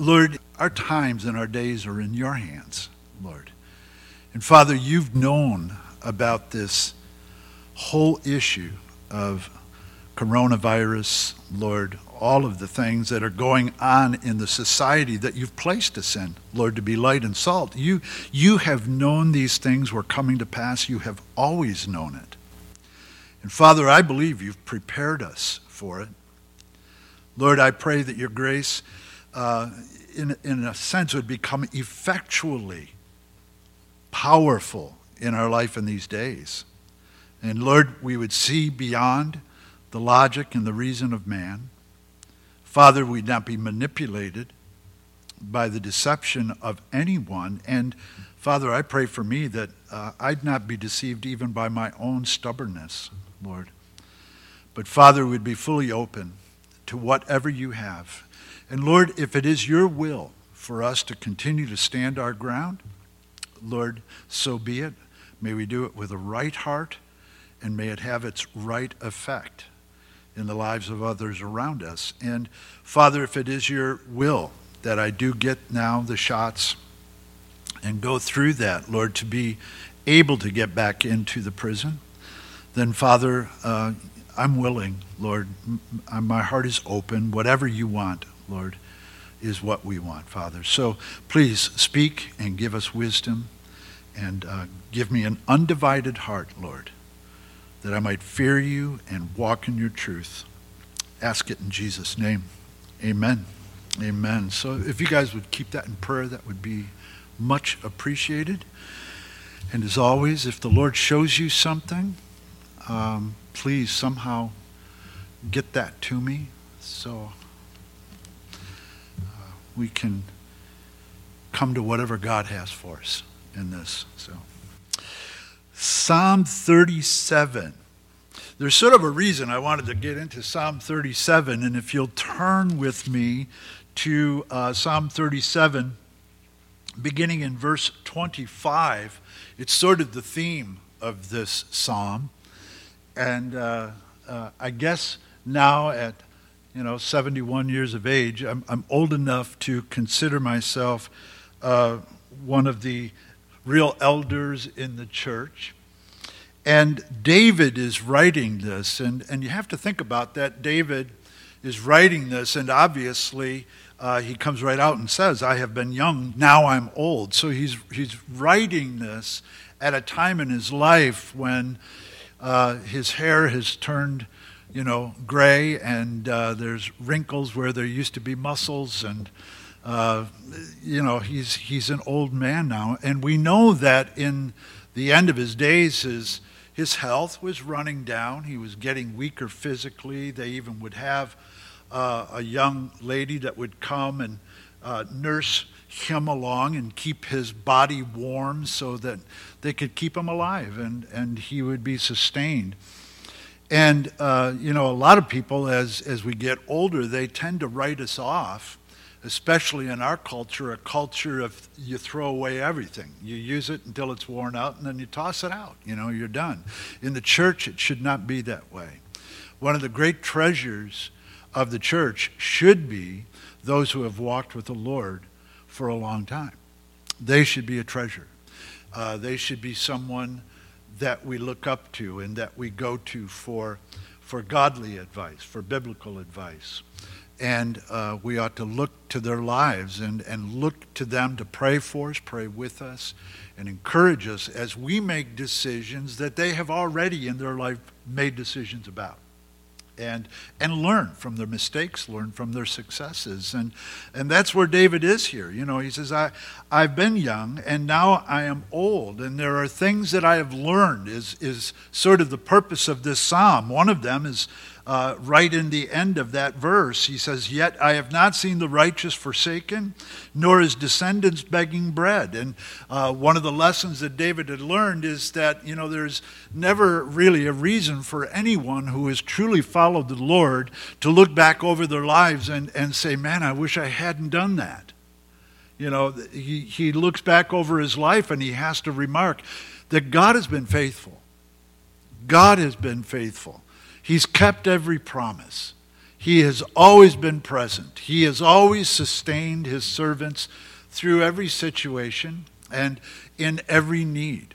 Lord, our times and our days are in your hands, Lord. And Father, you've known about this whole issue of coronavirus, Lord, all of the things that are going on in the society that you've placed us in, Lord, to be light and salt. You, you have known these things were coming to pass. You have always known it. And Father, I believe you've prepared us for it. Lord, I pray that your grace, uh, in, in a sense, would become effectually powerful in our life in these days. And Lord, we would see beyond the logic and the reason of man. Father, we'd not be manipulated by the deception of anyone. And Father, I pray for me that uh, I'd not be deceived even by my own stubbornness, Lord. But Father, we'd be fully open to whatever you have. And Lord, if it is your will for us to continue to stand our ground, Lord, so be it. May we do it with a right heart, and may it have its right effect in the lives of others around us. And Father, if it is your will that I do get now the shots and go through that, Lord, to be able to get back into the prison, then Father, uh, I'm willing, Lord. My heart is open. Whatever you want, Lord, is what we want, Father. So please speak and give us wisdom and uh, give me an undivided heart, Lord that I might fear you and walk in your truth. Ask it in Jesus' name. Amen. Amen. So if you guys would keep that in prayer, that would be much appreciated. And as always, if the Lord shows you something, um, please somehow get that to me so we can come to whatever God has for us in this. So. Psalm 37. There's sort of a reason I wanted to get into Psalm 37, and if you'll turn with me to uh, Psalm 37, beginning in verse 25, it's sort of the theme of this psalm. And uh, uh, I guess now at you know 71 years of age, I'm, I'm old enough to consider myself uh, one of the real elders in the church. And David is writing this, and, and you have to think about that. David is writing this, and obviously uh, he comes right out and says, I have been young, now I'm old. So he's, he's writing this at a time in his life when uh, his hair has turned, you know, gray, and uh, there's wrinkles where there used to be muscles, and uh, you know, he's, he's an old man now. And we know that in the end of his days, his, his health was running down. He was getting weaker physically. They even would have uh, a young lady that would come and uh, nurse him along and keep his body warm so that they could keep him alive and, and he would be sustained. And, uh, you know, a lot of people, as, as we get older, they tend to write us off especially in our culture, a culture of you throw away everything. You use it until it's worn out and then you toss it out. You know, you're done. In the church, it should not be that way. One of the great treasures of the church should be those who have walked with the Lord for a long time. They should be a treasure. Uh, they should be someone that we look up to and that we go to for, for godly advice, for biblical advice and uh, we ought to look to their lives and, and look to them to pray for us, pray with us, and encourage us as we make decisions that they have already in their life made decisions about. And, and learn from their mistakes, learn from their successes. And, and that's where David is here. You know, he says, I, I've been young and now I am old, and there are things that I have learned, is, is sort of the purpose of this psalm. One of them is uh, right in the end of that verse. He says, Yet I have not seen the righteous forsaken, nor his descendants begging bread. And uh, one of the lessons that David had learned is that, you know, there's never really a reason for anyone who has truly followed the Lord to look back over their lives and, and say, Man, I wish I hadn't done that. You know, he, he looks back over his life and he has to remark that God has been faithful. God has been faithful. He's kept every promise. He has always been present. He has always sustained his servants through every situation and in every need.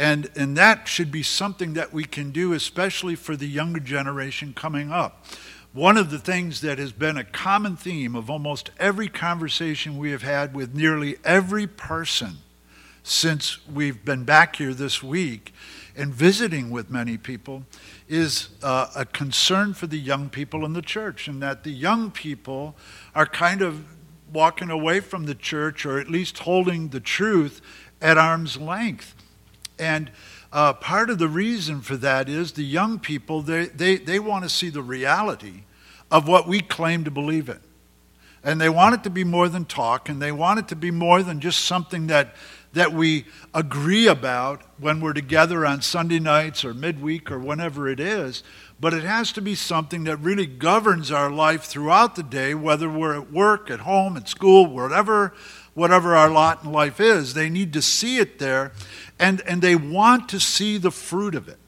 And, and that should be something that we can do, especially for the younger generation coming up. One of the things that has been a common theme of almost every conversation we have had with nearly every person since we've been back here this week and visiting with many people is uh, a concern for the young people in the church, and that the young people are kind of walking away from the church or at least holding the truth at arm's length. And uh, part of the reason for that is the young people, they, they, they want to see the reality of what we claim to believe in. And they want it to be more than talk, and they want it to be more than just something that, that we agree about when we're together on Sunday nights or midweek or whenever it is. But it has to be something that really governs our life throughout the day, whether we're at work, at home, at school, whatever, whatever our lot in life is. They need to see it there and, and they want to see the fruit of it.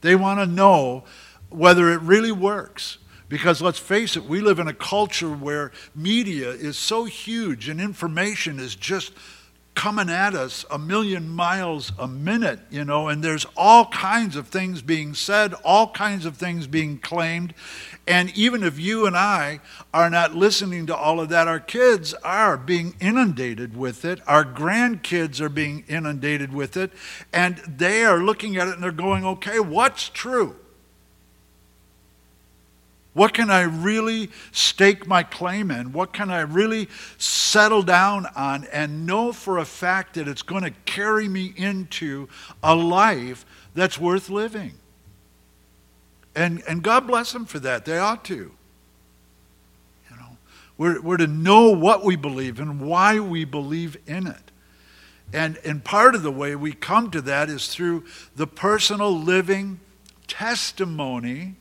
They want to know whether it really works. Because let's face it, we live in a culture where media is so huge and information is just coming at us a million miles a minute, you know, and there's all kinds of things being said, all kinds of things being claimed. And even if you and I are not listening to all of that, our kids are being inundated with it. Our grandkids are being inundated with it. And they are looking at it and they're going, okay, what's true? What can I really stake my claim in? What can I really settle down on and know for a fact that it's going to carry me into a life that's worth living? And, and God bless them for that. They ought to. You know, we're, we're to know what we believe and why we believe in it. And, and part of the way we come to that is through the personal living testimony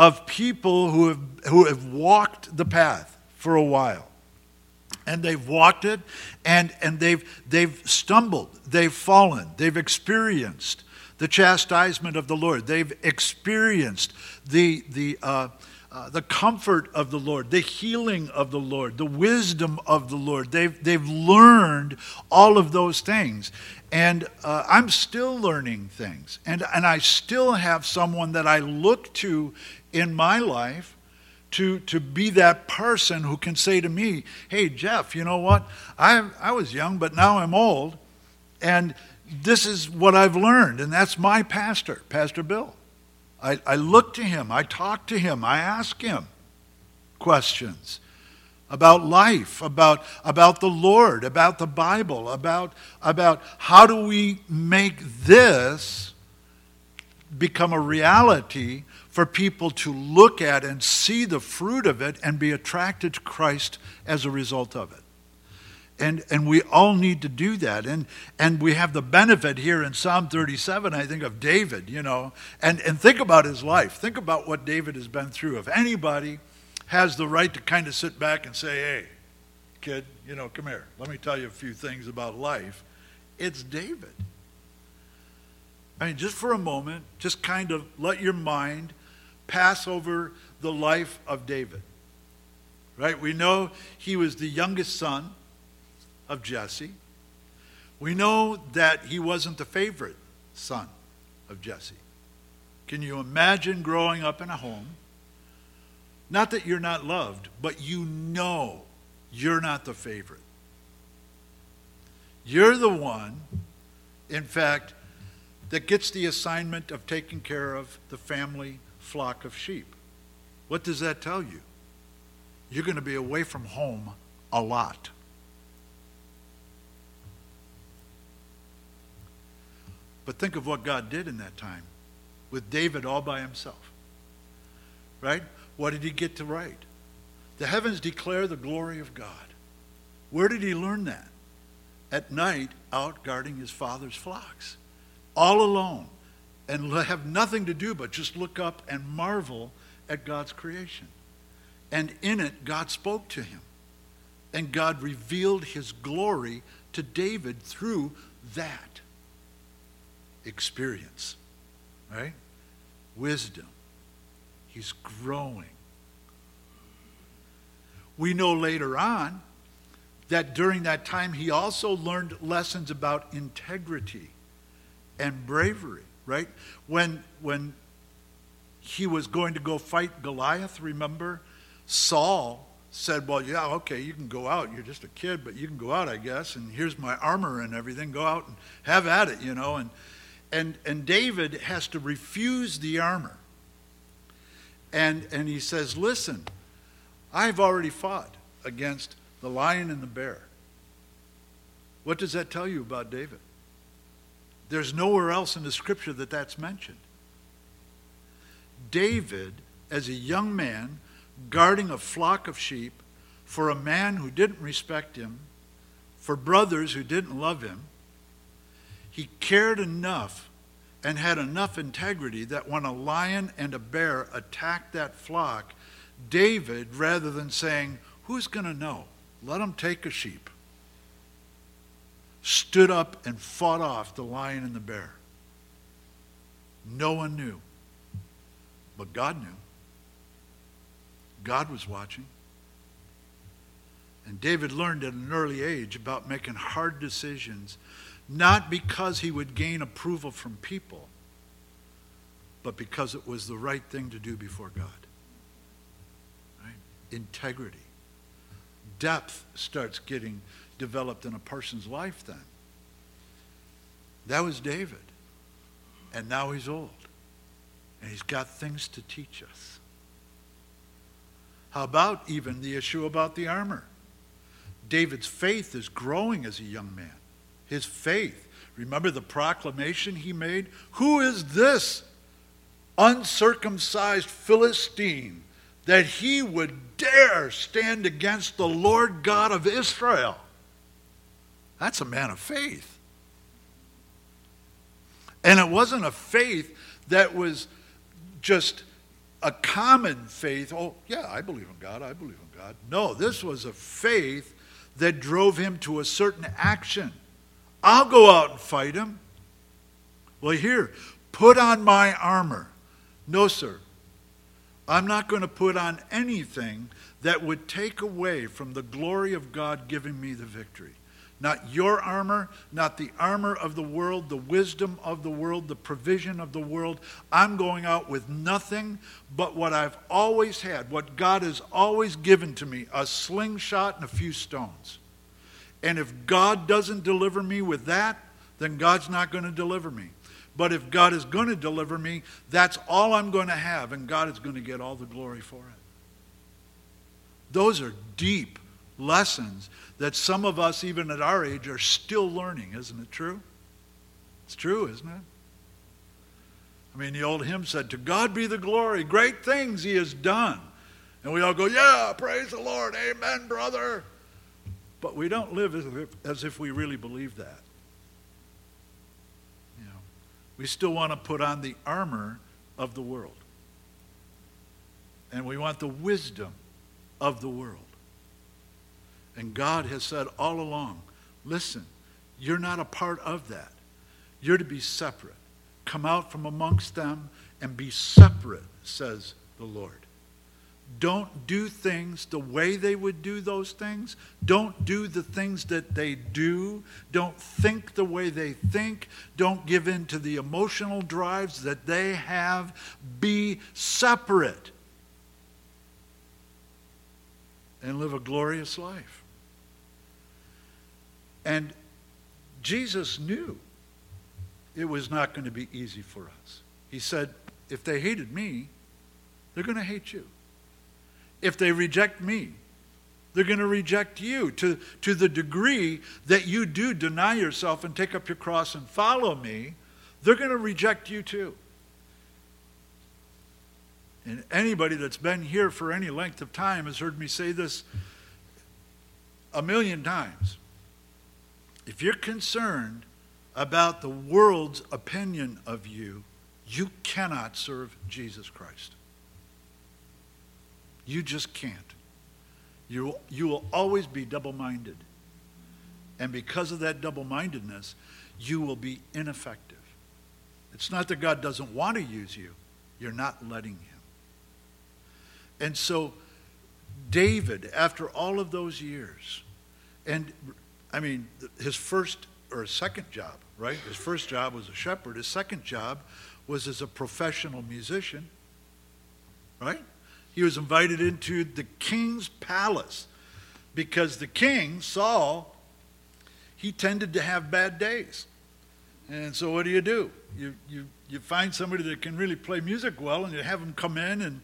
of people who have, who have walked the path for a while. And they've walked it and, and they've, they've stumbled, they've fallen, they've experienced the chastisement of the Lord, they've experienced the, the, uh, uh, the comfort of the Lord, the healing of the Lord, the wisdom of the Lord. They've, they've learned all of those things. And uh, I'm still learning things. And, and I still have someone that I look to in my life to, to be that person who can say to me, hey, Jeff, you know what? I, I was young, but now I'm old. And this is what I've learned. And that's my pastor, Pastor Bill. I, I look to him, I talk to him, I ask him questions about life, about, about the Lord, about the Bible, about, about how do we make this become a reality for people to look at and see the fruit of it and be attracted to Christ as a result of it. And, and we all need to do that. And, and we have the benefit here in Psalm 37, I think, of David, you know. And, and think about his life. Think about what David has been through. If anybody has the right to kind of sit back and say, hey, kid, you know, come here. Let me tell you a few things about life. It's David. I mean, just for a moment, just kind of let your mind pass over the life of David. Right? We know he was the youngest son of Jesse. We know that he wasn't the favorite son of Jesse. Can you imagine growing up in a home? Not that you're not loved, but you know you're not the favorite. You're the one, in fact, that gets the assignment of taking care of the family flock of sheep. What does that tell you? You're going to be away from home a lot. But think of what God did in that time with David all by himself. Right? What did he get to write? The heavens declare the glory of God. Where did he learn that? At night, out guarding his father's flocks, all alone and have nothing to do but just look up and marvel at God's creation. And in it, God spoke to him. And God revealed his glory to David through that experience. Right? Wisdom, He's growing. We know later on that during that time he also learned lessons about integrity and bravery, right? When, when he was going to go fight Goliath, remember? Saul said, Well, yeah, okay, you can go out. You're just a kid, but you can go out, I guess. And here's my armor and everything. Go out and have at it, you know. And, and, and David has to refuse the armor. And, and he says, Listen, I've already fought against the lion and the bear. What does that tell you about David? There's nowhere else in the scripture that that's mentioned. David, as a young man, guarding a flock of sheep for a man who didn't respect him, for brothers who didn't love him, he cared enough and had enough integrity that when a lion and a bear attacked that flock, David, rather than saying, Who's going to know? Let them take a sheep stood up and fought off the lion and the bear. No one knew. But God knew. God was watching. And David learned at an early age about making hard decisions, not because he would gain approval from people, but because it was the right thing to do before God. Right? Integrity. Depth starts getting developed in a person's life then. That was David. And now he's old. And he's got things to teach us. How about even the issue about the armor? David's faith is growing as a young man. His faith. Remember the proclamation he made? Who is this uncircumcised Philistine that he would dare stand against the Lord God of Israel? That's a man of faith. And it wasn't a faith that was just a common faith. Oh, yeah, I believe in God. I believe in God. No, this was a faith that drove him to a certain action. I'll go out and fight him. Well, here, put on my armor. No, sir. I'm not going to put on anything that would take away from the glory of God giving me the victory. Not your armor, not the armor of the world, the wisdom of the world, the provision of the world. I'm going out with nothing but what I've always had, what God has always given to me a slingshot and a few stones. And if God doesn't deliver me with that, then God's not going to deliver me. But if God is going to deliver me, that's all I'm going to have, and God is going to get all the glory for it. Those are deep lessons that some of us, even at our age, are still learning. Isn't it true? It's true, isn't it? I mean, the old hymn said, To God be the glory, great things he has done. And we all go, Yeah, praise the Lord, amen, brother. But we don't live as if, as if we really believe that. You know, we still want to put on the armor of the world. And we want the wisdom of the world. And God has said all along listen, you're not a part of that. You're to be separate. Come out from amongst them and be separate, says the Lord. Don't do things the way they would do those things. Don't do the things that they do. Don't think the way they think. Don't give in to the emotional drives that they have. Be separate and live a glorious life. And Jesus knew it was not going to be easy for us. He said, if they hated me, they're going to hate you. If they reject me, they're going to reject you to, to the degree that you do deny yourself and take up your cross and follow me, they're going to reject you too. And anybody that's been here for any length of time has heard me say this a million times. If you're concerned about the world's opinion of you, you cannot serve Jesus Christ. You just can't. You you will always be double minded. And because of that double mindedness, you will be ineffective. It's not that God doesn't want to use you, you're not letting Him. And so, David, after all of those years, and I mean, his first or second job, right? His first job was a shepherd. His second job was as a professional musician, right? He was invited into the king's palace because the king, Saul, he tended to have bad days. And so what do you do? You, you, you find somebody that can really play music well and you have them come in and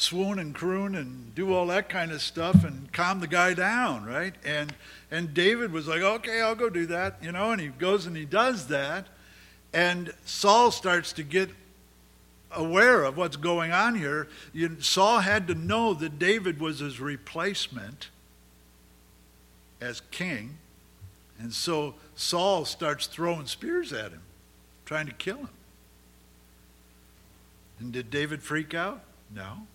swoon and croon and do all that kind of stuff and calm the guy down, right? And and David was like, "Okay, I'll go do that," you know, and he goes and he does that. And Saul starts to get aware of what's going on here. You, Saul had to know that David was his replacement as king. And so Saul starts throwing spears at him, trying to kill him. And did David freak out? No.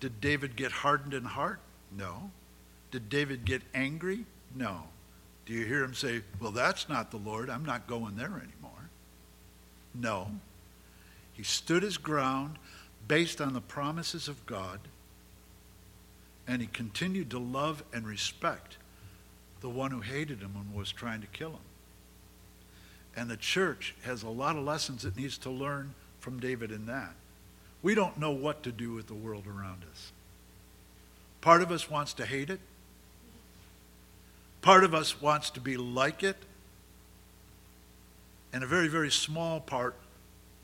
Did David get hardened in heart? No. Did David get angry? No. Do you hear him say, Well, that's not the Lord. I'm not going there anymore? No. He stood his ground based on the promises of God, and he continued to love and respect the one who hated him and was trying to kill him. And the church has a lot of lessons it needs to learn from David in that. We don't know what to do with the world around us. Part of us wants to hate it. Part of us wants to be like it. And a very, very small part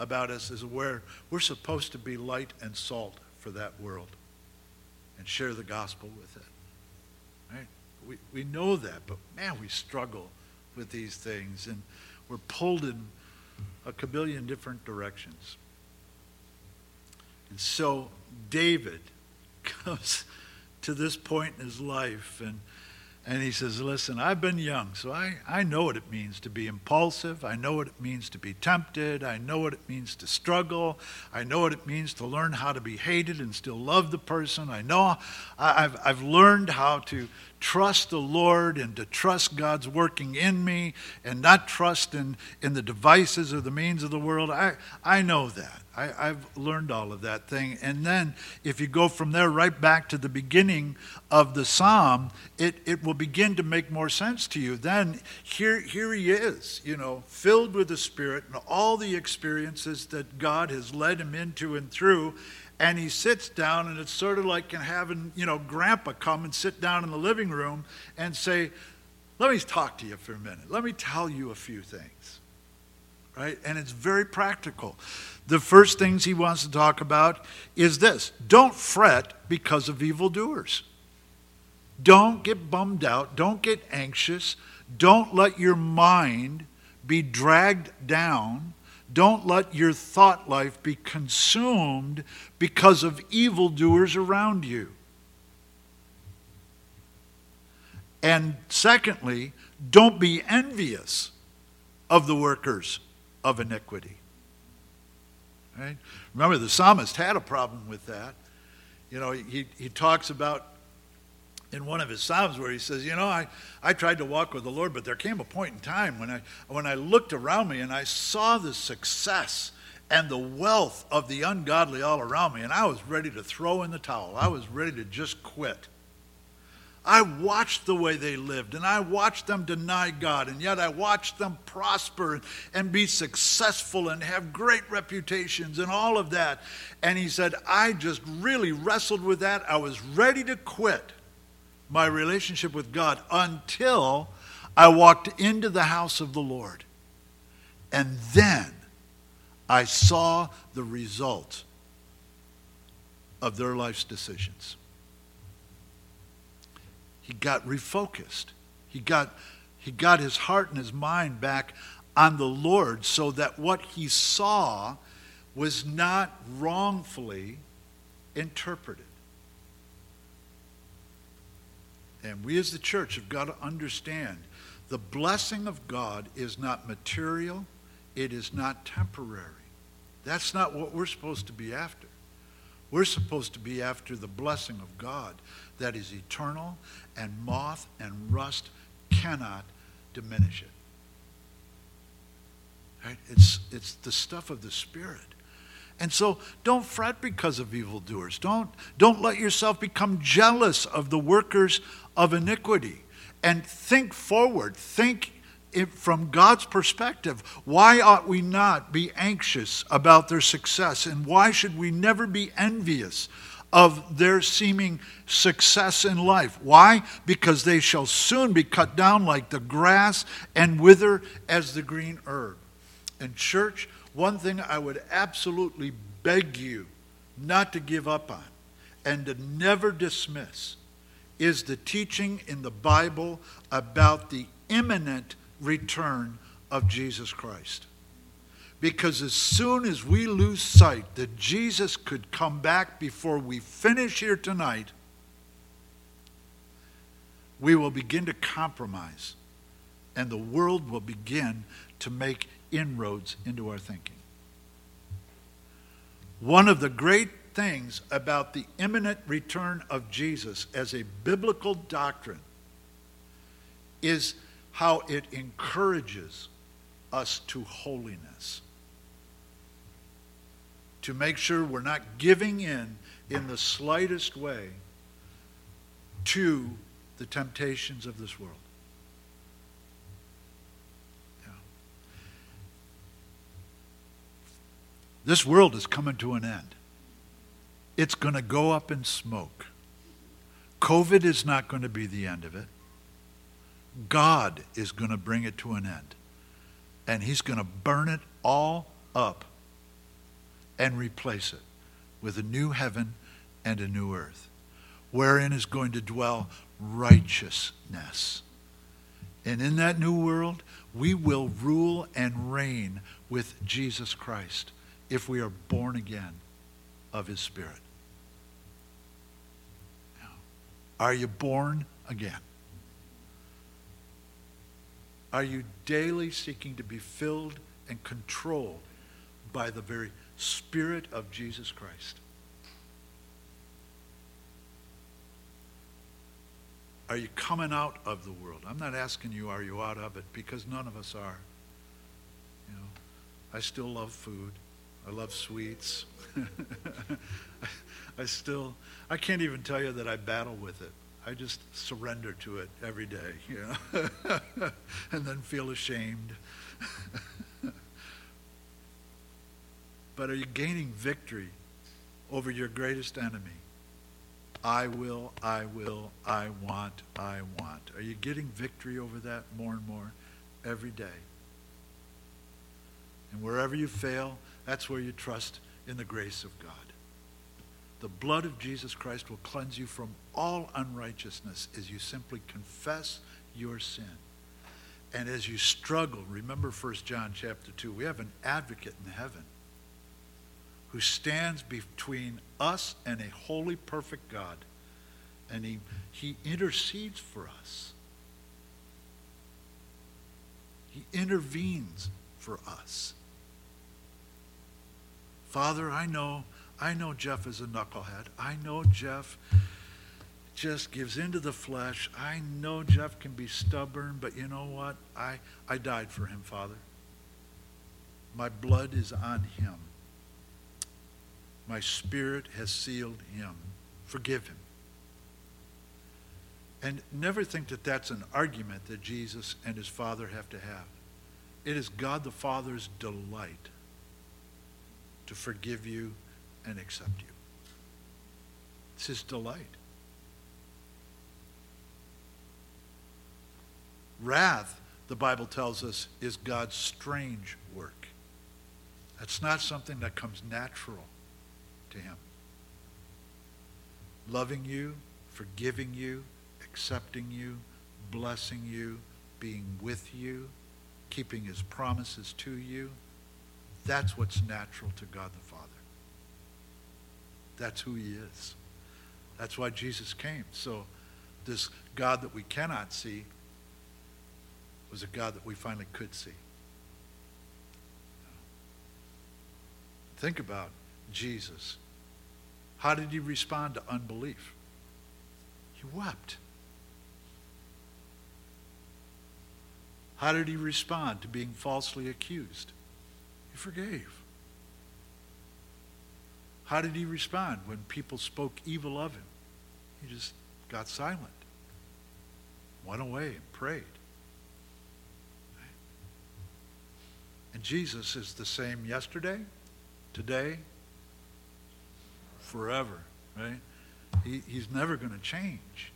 about us is where we're supposed to be light and salt for that world and share the gospel with it. Right? We, we know that, but man, we struggle with these things and we're pulled in a kabillion different directions. So David comes to this point in his life and and he says, Listen, I've been young, so I, I know what it means to be impulsive. I know what it means to be tempted. I know what it means to struggle. I know what it means to learn how to be hated and still love the person. I know I've, I've learned how to trust the Lord and to trust God's working in me and not trust in, in the devices or the means of the world. I, I know that. I, I've learned all of that thing. And then if you go from there right back to the beginning of the psalm, it, it will begin to make more sense to you. Then here, here he is, you know, filled with the Spirit and all the experiences that God has led him into and through. And he sits down, and it's sort of like having, you know, grandpa come and sit down in the living room and say, Let me talk to you for a minute. Let me tell you a few things. Right? And it's very practical the first things he wants to talk about is this don't fret because of evildoers. Don't get bummed out. Don't get anxious. Don't let your mind be dragged down. Don't let your thought life be consumed because of evildoers around you. And secondly, don't be envious of the workers of iniquity. Right? Remember, the psalmist had a problem with that. You know, he, he talks about in one of his psalms where he says, You know, I, I tried to walk with the Lord, but there came a point in time when I, when I looked around me and I saw the success and the wealth of the ungodly all around me, and I was ready to throw in the towel. I was ready to just quit. I watched the way they lived and I watched them deny God, and yet I watched them prosper and be successful and have great reputations and all of that. And he said, I just really wrestled with that. I was ready to quit my relationship with God until I walked into the house of the Lord. And then I saw the result of their life's decisions he got refocused. He got, he got his heart and his mind back on the Lord so that what he saw was not wrongfully interpreted. And we as the church have got to understand the blessing of God is not material, it is not temporary. That's not what we're supposed to be after. We're supposed to be after the blessing of God that is eternal, and moth and rust cannot diminish it. Right? It's, it's the stuff of the Spirit. And so don't fret because of evildoers. Don't, don't let yourself become jealous of the workers of iniquity. And think forward. Think from God's perspective. Why ought we not be anxious about their success? And why should we never be envious of their seeming success in life? Why? Because they shall soon be cut down like the grass and wither as the green herb. And, church, one thing I would absolutely beg you not to give up on and to never dismiss is the teaching in the Bible about the imminent return of Jesus Christ. Because as soon as we lose sight that Jesus could come back before we finish here tonight, we will begin to compromise and the world will begin to make inroads into our thinking. One of the great things about the imminent return of Jesus as a biblical doctrine is how it encourages us to holiness. To make sure we're not giving in in the slightest way to the temptations of this world. This world is coming to an end. It's going to go up in smoke. COVID is not going to be the end of it. God is going to bring it to an end. And He's going to burn it all up and replace it with a new heaven and a new earth, wherein is going to dwell righteousness. And in that new world, we will rule and reign with Jesus Christ if we are born again of his Spirit. Are you born again? Are you daily seeking to be filled and controlled by the very Spirit of Jesus Christ? Are you coming out of the world? I'm not asking you, are you out of it? Because none of us are. You know, I still love food. I love sweets. I still, I can't even tell you that I battle with it. I just surrender to it every day, you know, and then feel ashamed. but are you gaining victory over your greatest enemy? I will, I will, I want, I want. Are you getting victory over that more and more every day? And wherever you fail, that's where you trust in the grace of God. The blood of Jesus Christ will cleanse you from all unrighteousness as you simply confess your sin. And as you struggle, remember 1 John chapter 2, we have an advocate in heaven who stands between us and a holy, perfect God. And he, he intercedes for us. He intervenes for us. Father, I know, I know Jeff is a knucklehead. I know Jeff just gives into the flesh. I know Jeff can be stubborn, but you know what? I, I died for him, Father. My blood is on him. My spirit has sealed him. Forgive him. And never think that that's an argument that Jesus and his Father have to have. It is God the Father's delight to forgive you and accept you. It's his delight. Wrath, the Bible tells us, is God's strange work. That's not something that comes natural to him. Loving you, forgiving you, accepting you, blessing you, being with you, keeping his promises to you. That's what's natural to God the Father. That's who he is. That's why Jesus came. So this God that we cannot see was a God that we finally could see. Think about Jesus. How did he respond to unbelief? He wept. How did he respond to being falsely accused? He forgave. How did he respond when people spoke evil of him? He just got silent, went away, and prayed. And Jesus is the same yesterday, today, forever, right? He, he's never going to change.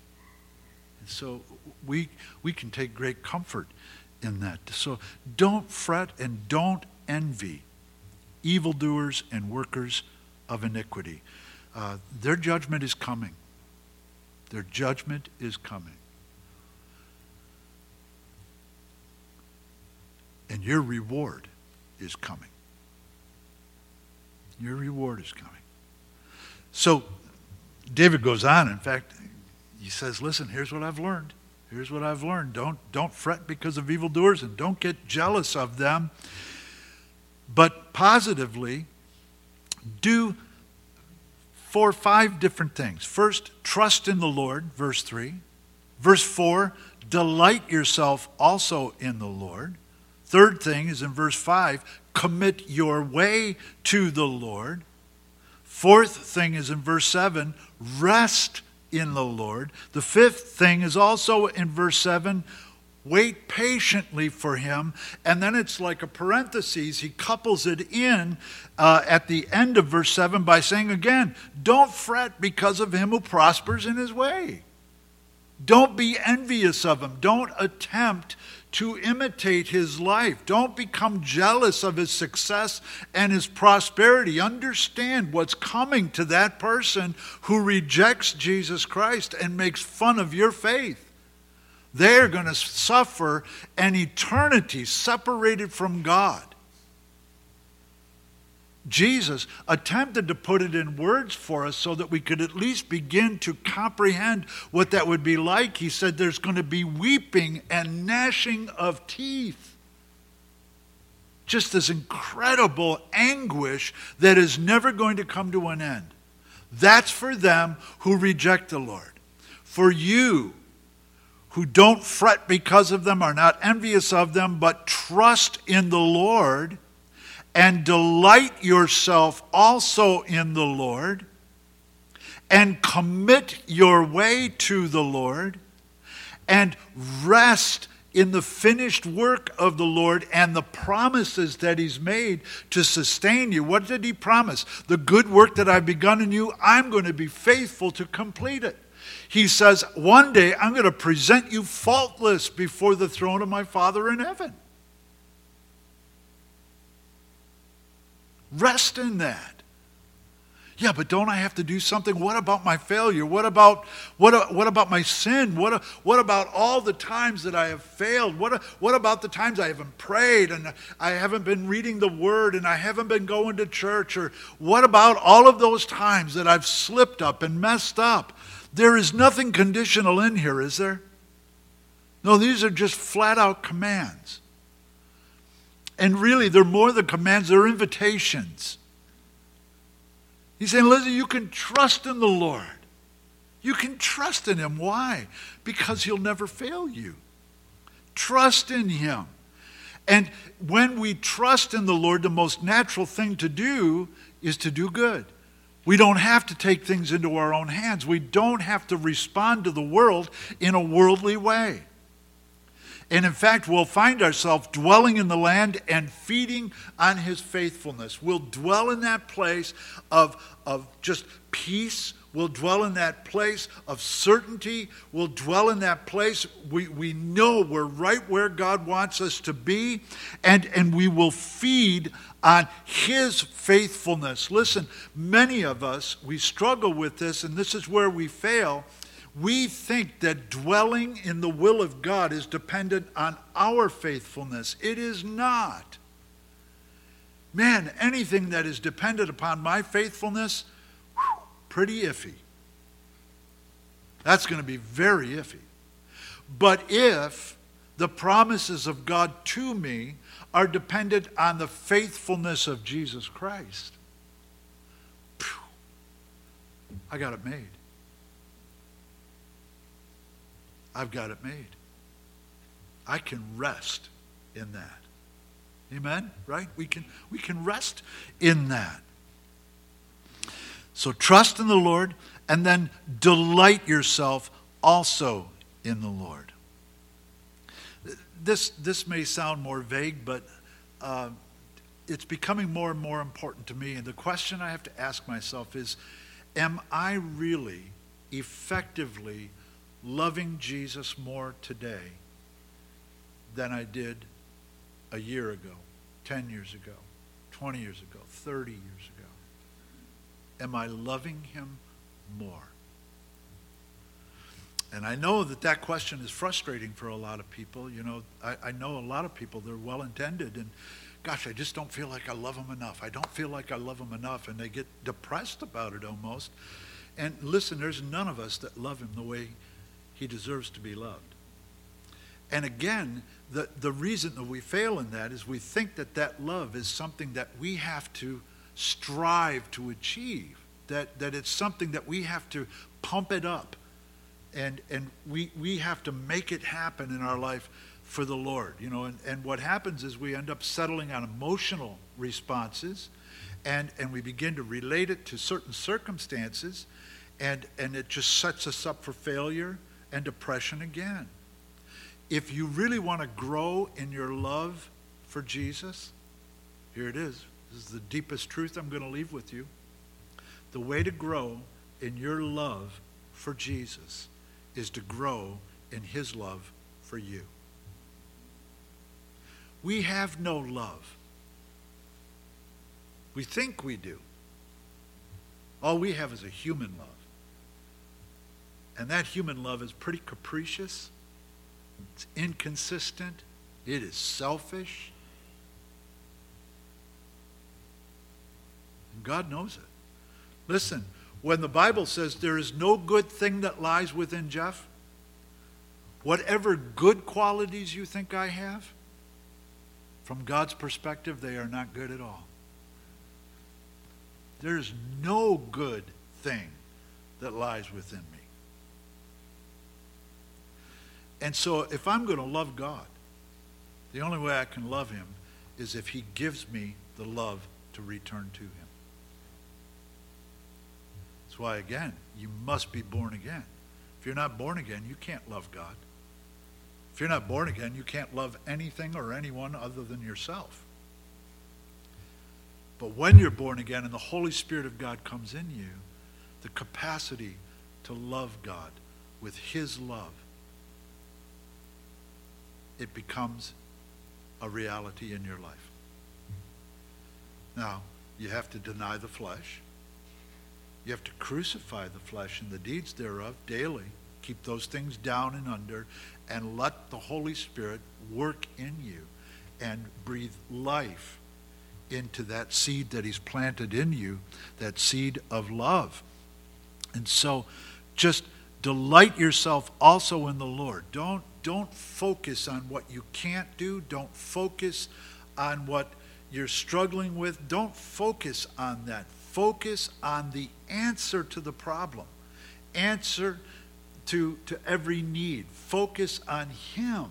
And so we, we can take great comfort in that. So don't fret and don't envy evildoers and workers of iniquity. Uh, their judgment is coming. Their judgment is coming. And your reward is coming. Your reward is coming. So David goes on. In fact, he says, Listen, here's what I've learned. Here's what I've learned. Don't, don't fret because of evildoers and don't get jealous of them. But positively, do four, five different things. First, trust in the Lord, verse 3. Verse 4, delight yourself also in the Lord. Third thing is in verse 5, commit your way to the Lord. Fourth thing is in verse 7, rest in the Lord. The fifth thing is also in verse 7, wait patiently for him. And then it's like a parenthesis. He couples it in uh, at the end of verse 7 by saying again, don't fret because of him who prospers in his way. Don't be envious of him. Don't attempt to imitate his life. Don't become jealous of his success and his prosperity. Understand what's coming to that person who rejects Jesus Christ and makes fun of your faith. They're going to suffer an eternity separated from God. Jesus attempted to put it in words for us so that we could at least begin to comprehend what that would be like. He said there's going to be weeping and gnashing of teeth. Just this incredible anguish that is never going to come to an end. That's for them who reject the Lord. For you, who don't fret because of them, are not envious of them, but trust in the Lord and delight yourself also in the Lord and commit your way to the Lord and rest in the finished work of the Lord and the promises that He's made to sustain you. What did He promise? The good work that I've begun in you, I'm going to be faithful to complete it. He says, One day I'm going to present you faultless before the throne of my Father in heaven. Rest in that. Yeah, but don't I have to do something? What about my failure? What about what, what about my sin? What, what about all the times that I have failed? What, what about the times I haven't prayed and I haven't been reading the word and I haven't been going to church? Or what about all of those times that I've slipped up and messed up? There is nothing conditional in here, is there? No, these are just flat out commands. And really, they're more than commands, they're invitations. He's saying, listen, you can trust in the Lord. You can trust in Him. Why? Because He'll never fail you. Trust in Him. And when we trust in the Lord, the most natural thing to do is to do good. We don't have to take things into our own hands. We don't have to respond to the world in a worldly way. And in fact, we'll find ourselves dwelling in the land and feeding on his faithfulness. We'll dwell in that place of, of just peace. We'll dwell in that place of certainty. We'll dwell in that place. We, we know we're right where God wants us to be, and, and we will feed on his faithfulness. Listen, many of us, we struggle with this, and this is where we fail we think that dwelling in the will of God is dependent on our faithfulness. It is not. Man, anything that is dependent upon my faithfulness, pretty iffy. That's going to be very iffy. But if the promises of God to me are dependent on the faithfulness of Jesus Christ, I got it made. I've got it made. I can rest in that. Amen? Right? We can, we can rest in that. So trust in the Lord and then delight yourself also in the Lord. This, this may sound more vague, but uh, it's becoming more and more important to me. And the question I have to ask myself is Am I really effectively loving Jesus more today than I did a year ago, 10 years ago, 20 years ago, 30 years ago? Am I loving him more? And I know that that question is frustrating for a lot of people. You know, I, I know a lot of people, they're well intended, and gosh, I just don't feel like I love them enough. I don't feel like I love them enough, and they get depressed about it almost. And listen, there's none of us that love him the way he deserves to be loved. And again, the, the reason that we fail in that is we think that that love is something that we have to strive to achieve, that, that it's something that we have to pump it up and, and we, we have to make it happen in our life for the Lord. You know, and, and what happens is we end up settling on emotional responses and, and we begin to relate it to certain circumstances and, and it just sets us up for failure and depression again. If you really want to grow in your love for Jesus, here it is. This is the deepest truth I'm going to leave with you. The way to grow in your love for Jesus is to grow in his love for you. We have no love. We think we do. All we have is a human love. And that human love is pretty capricious, it's inconsistent, it is selfish. God knows it. Listen, when the Bible says there is no good thing that lies within Jeff, whatever good qualities you think I have, from God's perspective, they are not good at all. There's no good thing that lies within me. And so, if I'm going to love God, the only way I can love Him is if He gives me the love to return to Him. That's why, again, you must be born again. If you're not born again, you can't love God. If you're not born again, you can't love anything or anyone other than yourself. But when you're born again and the Holy Spirit of God comes in you, the capacity to love God with His love, it becomes a reality in your life. Now, you have to deny the flesh. You have to crucify the flesh and the deeds thereof daily. Keep those things down and under, and let the Holy Spirit work in you and breathe life into that seed that He's planted in you, that seed of love. And so just delight yourself also in the Lord. Don't, don't focus on what you can't do. Don't focus on what you're struggling with. Don't focus on that. Focus on the answer to the problem, answer to, to every need. Focus on Him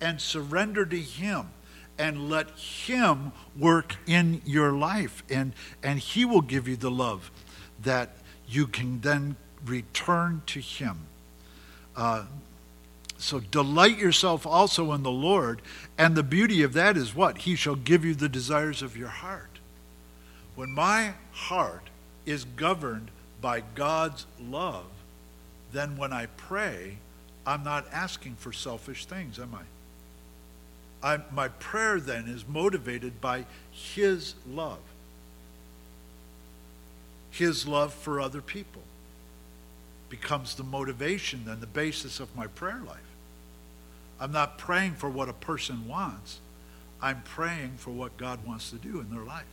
and surrender to Him and let Him work in your life. And, and He will give you the love that you can then return to Him. Uh, so delight yourself also in the Lord. And the beauty of that is what? He shall give you the desires of your heart. When my heart is governed by God's love, then when I pray, I'm not asking for selfish things, am I? I my prayer then is motivated by His love, His love for other people becomes the motivation and the basis of my prayer life. I'm not praying for what a person wants. I'm praying for what God wants to do in their life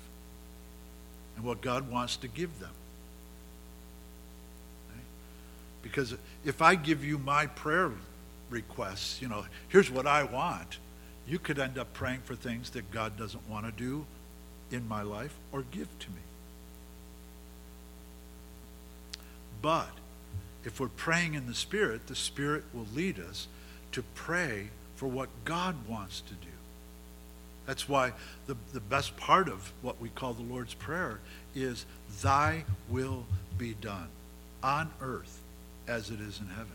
and what God wants to give them. Because if I give you my prayer requests, you know, here's what I want, you could end up praying for things that God doesn't want to do in my life or give to me. But if we're praying in the Spirit, the Spirit will lead us to pray for what God wants to do. That's why the, the best part of what we call the Lord's Prayer is, Thy will be done on earth as it is in heaven.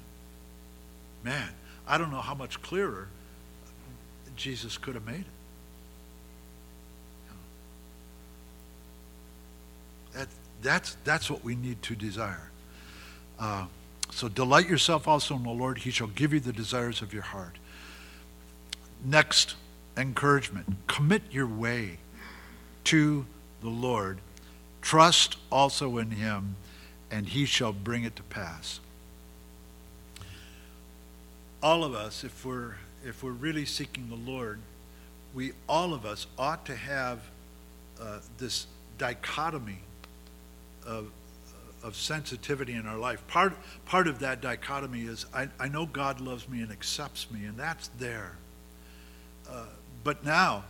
Man, I don't know how much clearer Jesus could have made it. That, that's, that's what we need to desire. Uh, so delight yourself also in the Lord. He shall give you the desires of your heart. Next encouragement commit your way to the Lord. Trust also in him, and he shall bring it to pass. All of us, if we're, if we're really seeking the Lord, we all of us ought to have uh, this dichotomy of, of sensitivity in our life. Part, part of that dichotomy is I, I know God loves me and accepts me, and that's there. Uh, but now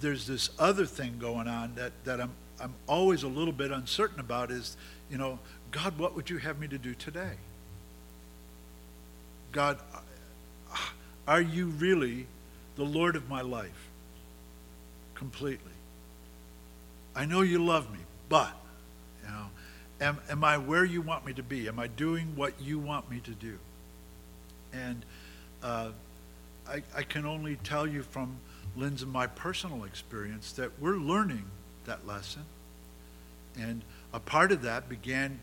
there's this other thing going on that, that I'm, I'm always a little bit uncertain about is, you know, God, what would you have me to do today? God, are you really the Lord of my life? Completely. I know you love me, but, you know, am, am I where you want me to be? Am I doing what you want me to do? And uh, I, I can only tell you from Lynn's and my personal experience that we're learning that lesson. And a part of that began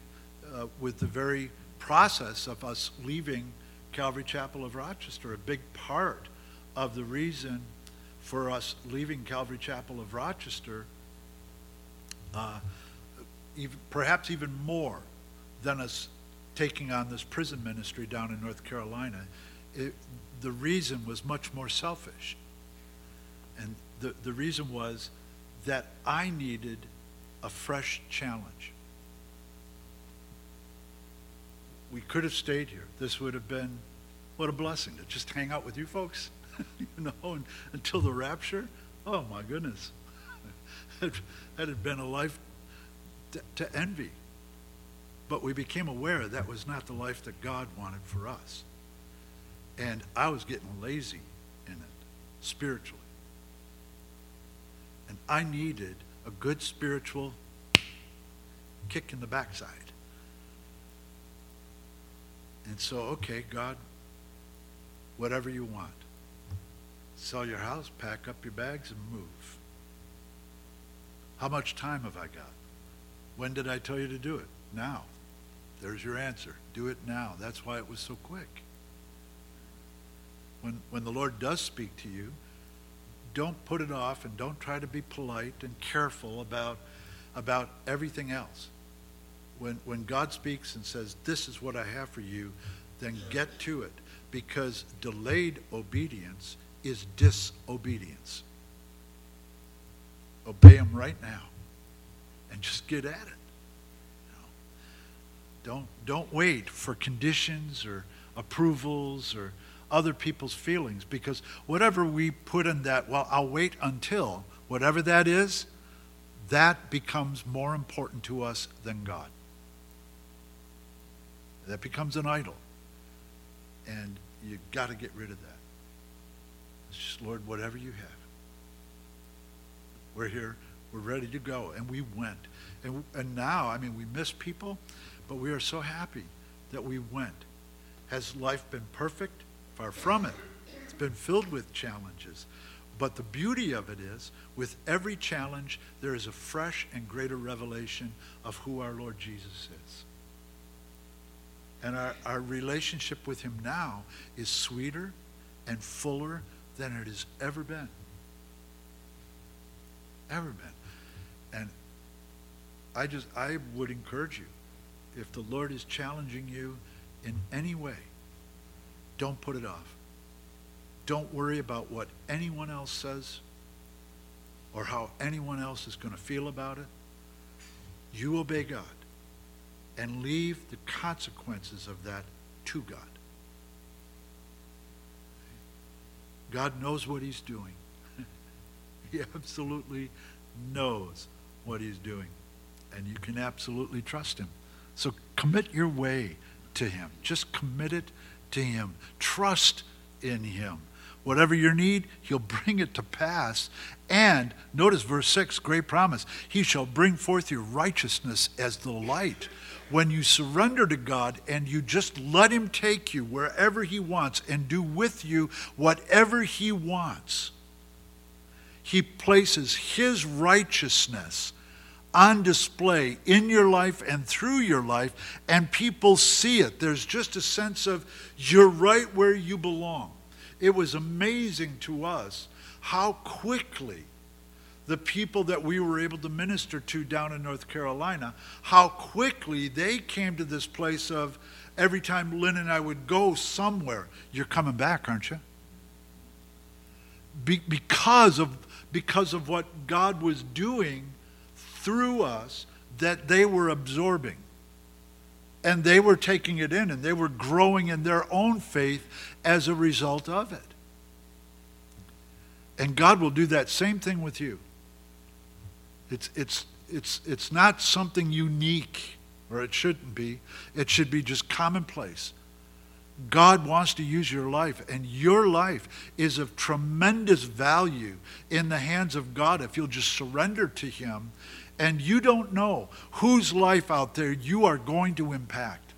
uh, with the very process of us leaving Calvary Chapel of Rochester. A big part of the reason for us leaving Calvary Chapel of Rochester, uh, even, perhaps even more than us taking on this prison ministry down in North Carolina, it, the reason was much more selfish. And the, the reason was that I needed a fresh challenge. We could have stayed here. This would have been what a blessing to just hang out with you folks, you know, and, until the rapture. Oh my goodness. that had been a life to, to envy. But we became aware that was not the life that God wanted for us. And I was getting lazy in it, spiritually. And I needed a good spiritual kick in the backside. And so, okay, God, whatever you want. Sell your house, pack up your bags, and move. How much time have I got? When did I tell you to do it? Now. There's your answer. Do it now. That's why it was so quick. When, when the Lord does speak to you, don't put it off and don't try to be polite and careful about, about everything else. When, when God speaks and says, This is what I have for you, then get to it because delayed obedience is disobedience. Obey him right now and just get at it. Don't, don't wait for conditions or approvals or other people's feelings because whatever we put in that, well, I'll wait until, whatever that is, that becomes more important to us than God. That becomes an idol. And you've got to get rid of that. It's just, Lord, whatever you have. We're here. We're ready to go. And we went. And, and now, I mean, we miss people, but we are so happy that we went. Has life been perfect? Far from it. It's been filled with challenges. But the beauty of it is, with every challenge, there is a fresh and greater revelation of who our Lord Jesus is. And our, our relationship with him now is sweeter and fuller than it has ever been. Ever been. And I just, I would encourage you, if the Lord is challenging you in any way, don't put it off. Don't worry about what anyone else says or how anyone else is going to feel about it. You obey God and leave the consequences of that to God. God knows what he's doing. he absolutely knows what he's doing. And you can absolutely trust him. So commit your way to him. Just commit it to him. Trust in him. Whatever your need, he'll bring it to pass. And notice verse 6, great promise. He shall bring forth your righteousness as the light. When you surrender to God and you just let him take you wherever he wants and do with you whatever he wants, he places his righteousness on display in your life and through your life, and people see it. There's just a sense of you're right where you belong. It was amazing to us how quickly the people that we were able to minister to down in North Carolina, how quickly they came to this place of every time Lynn and I would go somewhere, you're coming back, aren't you? Be- because of because of what God was doing through us that they were absorbing. And they were taking it in and they were growing in their own faith as a result of it. And God will do that same thing with you. It's, it's, it's, it's not something unique, or it shouldn't be. It should be just commonplace. God wants to use your life, and your life is of tremendous value in the hands of God if you'll just surrender to Him. And you don't know whose life out there you are going to impact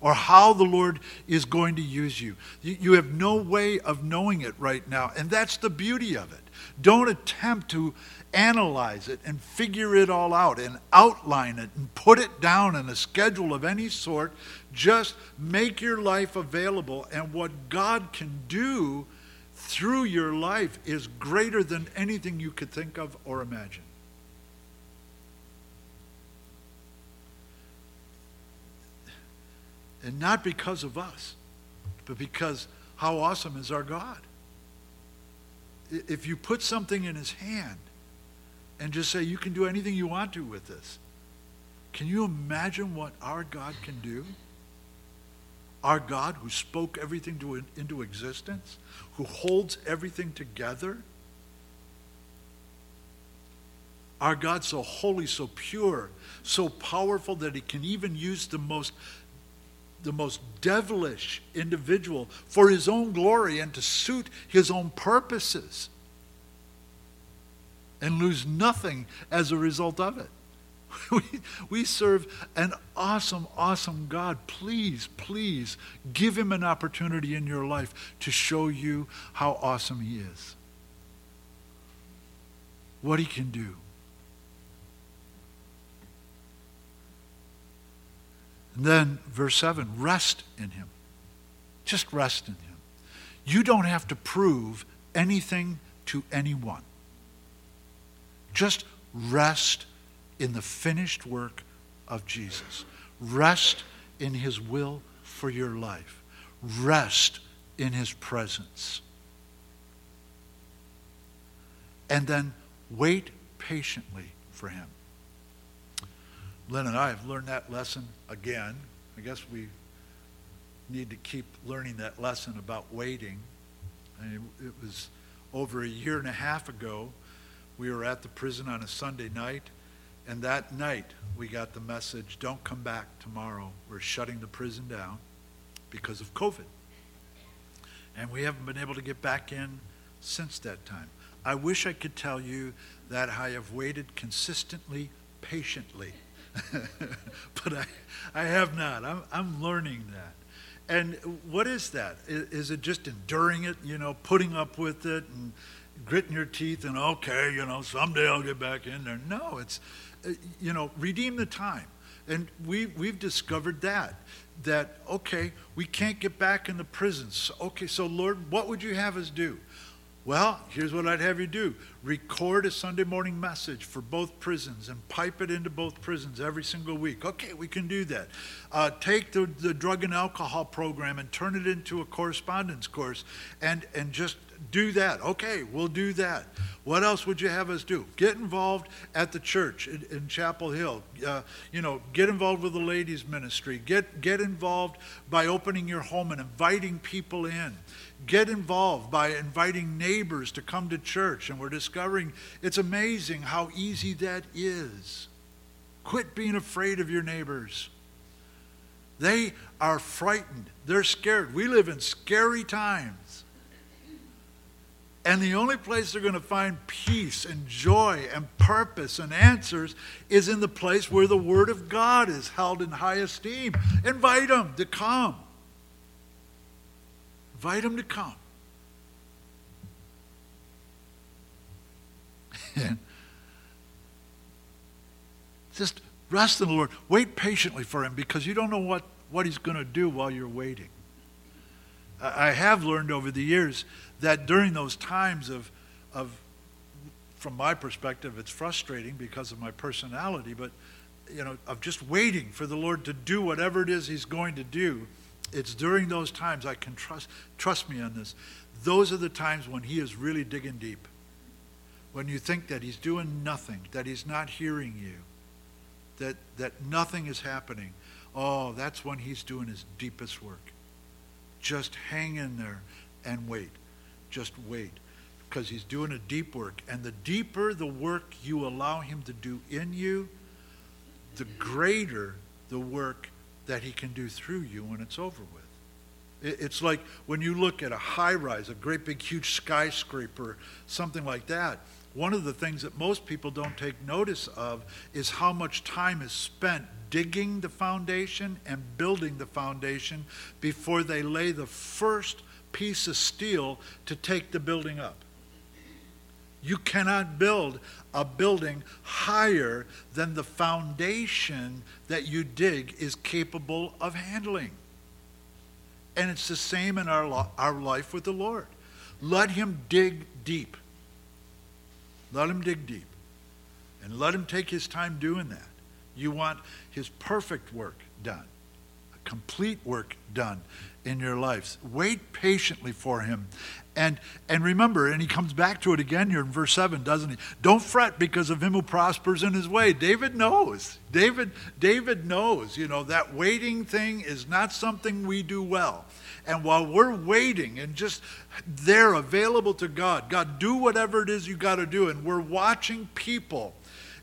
or how the Lord is going to use you. You have no way of knowing it right now, and that's the beauty of it. Don't attempt to analyze it and figure it all out and outline it and put it down in a schedule of any sort. Just make your life available, and what God can do through your life is greater than anything you could think of or imagine. And not because of us, but because how awesome is our God. If you put something in his hand and just say, you can do anything you want to with this, can you imagine what our God can do? Our God who spoke everything to, into existence, who holds everything together. Our God so holy, so pure, so powerful that he can even use the most the most devilish individual for his own glory and to suit his own purposes and lose nothing as a result of it. We, we serve an awesome, awesome God. Please, please give him an opportunity in your life to show you how awesome he is, what he can do. And then, verse 7 rest in him. Just rest in him. You don't have to prove anything to anyone. Just rest in the finished work of Jesus. Rest in his will for your life. Rest in his presence. And then wait patiently for him. Lynn and I have learned that lesson again. I guess we need to keep learning that lesson about waiting. I mean, it was over a year and a half ago. We were at the prison on a Sunday night, and that night we got the message don't come back tomorrow. We're shutting the prison down because of COVID. And we haven't been able to get back in since that time. I wish I could tell you that I have waited consistently, patiently but I, I have not. I'm, I'm learning that. And what is that? Is it just enduring it, you know, putting up with it and gritting your teeth and, okay, you know, someday I'll get back in there? No, it's, uh, you know, redeem the time. And we, we've discovered that, that, okay, we can't get back in the prisons. Okay, so Lord, what would you have us do? Well, here's what I'd have you do record a Sunday morning message for both prisons and pipe it into both prisons every single week. Okay, we can do that. Uh, take the, the drug and alcohol program and turn it into a correspondence course and, and just do that. Okay, we'll do that. What else would you have us do? Get involved at the church in, in Chapel Hill. Uh, you know, get involved with the ladies' ministry. Get, get involved by opening your home and inviting people in. Get involved by inviting neighbors to come to church. And we're discovering it's amazing how easy that is. Quit being afraid of your neighbors. They are frightened. They're scared. We live in scary times. And the only place they're going to find peace and joy and purpose and answers is in the place where the Word of God is held in high esteem. Invite them to come. Invite them to come. Just rest in the Lord. Wait patiently for Him because you don't know what, what He's going to do while you're waiting. I have learned over the years that during those times of, of from my perspective, it's frustrating because of my personality, but you know, of just waiting for the Lord to do whatever it is He's going to do. It's during those times I can trust trust me on this. Those are the times when He is really digging deep. When you think that He's doing nothing, that He's not hearing you, that that nothing is happening. Oh, that's when He's doing His deepest work. Just hang in there and wait. Just wait. Because he's doing a deep work. And the deeper the work you allow him to do in you, the greater the work that he can do through you when it's over with. It's like when you look at a high rise, a great big huge skyscraper, something like that. One of the things that most people don't take notice of is how much time is spent digging the foundation and building the foundation before they lay the first piece of steel to take the building up. You cannot build a building higher than the foundation that you dig is capable of handling. And it's the same in our, our life with the Lord. Let Him dig deep. Let Him dig deep. And let Him take His time doing that. You want his perfect work done, a complete work done in your lives. Wait patiently for him. And, and remember, and he comes back to it again here in verse 7, doesn't he? Don't fret because of him who prospers in his way. David knows. David, David knows, you know, that waiting thing is not something we do well. And while we're waiting and just there available to God, God, do whatever it is you got to do. And we're watching people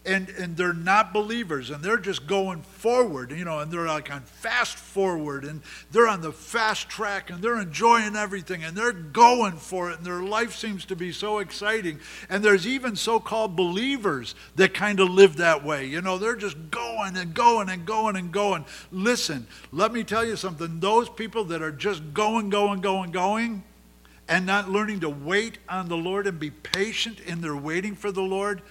and, and they're not believers and they're just going forward, you know, and they're like on fast forward and they're on the fast track and they're enjoying everything and they're going for it and their life seems to be so exciting. And there's even so called believers that kind of live that way. You know, they're just going and going and going and going. Listen, let me tell you something. Those people that are just going, going, going, going, and not learning to wait on the Lord and be patient in their waiting for the Lord,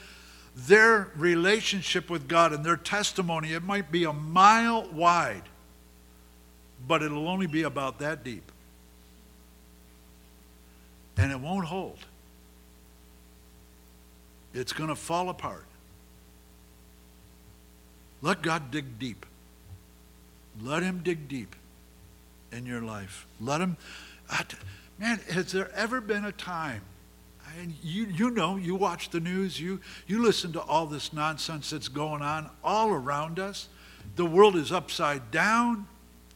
their relationship with God and their testimony, it might be a mile wide, but it'll only be about that deep. And it won't hold. It's going to fall apart. Let God dig deep. Let Him dig deep in your life. Let Him. Man, has there ever been a time and you, you know, you watch the news, you, you listen to all this nonsense that's going on all around us. The world is upside down.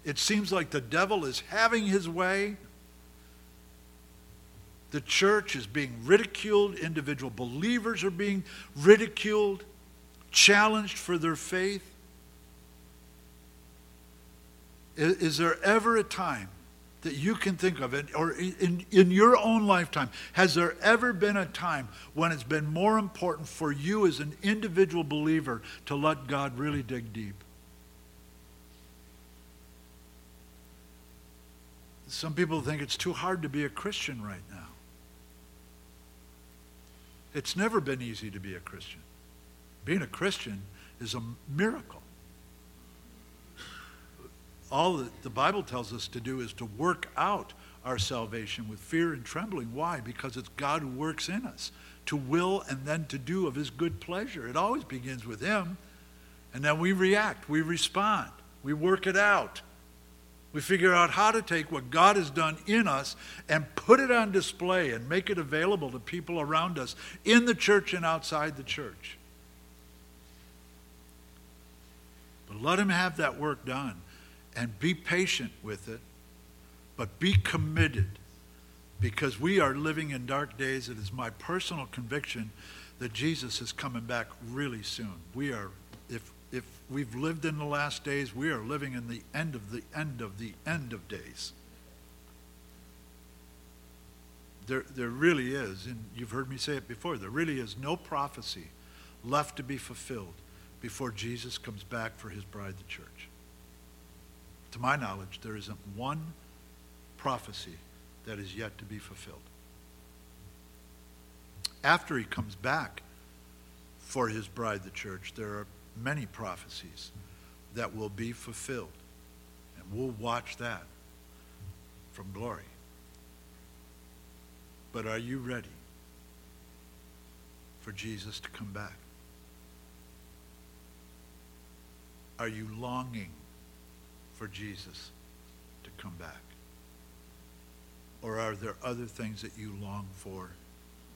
It seems like the devil is having his way. The church is being ridiculed. Individual believers are being ridiculed, challenged for their faith. Is, there ever a time that you can think of it, or in, in your own lifetime, has there ever been a time when it's been more important for you as an individual believer to let God really dig deep? Some people think it's too hard to be a Christian right now. It's never been easy to be a Christian. Being a Christian is a miracle all that the Bible tells us to do is to work out our salvation with fear and trembling. Why? Because it's God who works in us to will and then to do of his good pleasure. It always begins with him. And then we react, we respond, we work it out. We figure out how to take what God has done in us and put it on display and make it available to people around us in the church and outside the church. But let him have that work done and be patient with it, but be committed because we are living in dark days. It is my personal conviction that Jesus is coming back really soon. We are, if, if we've lived in the last days, we are living in the end of the end of the end of days. there, there really is, and you've heard me say it before, there really is no prophecy left to be fulfilled before Jesus comes back for his bride, the church. To my knowledge, there isn't one prophecy that is yet to be fulfilled. After he comes back for his bride, the church, there are many prophecies that will be fulfilled. And we'll watch that from glory. But are you ready for Jesus to come back? Are you longing for Jesus to come back? Or are there other things that you long for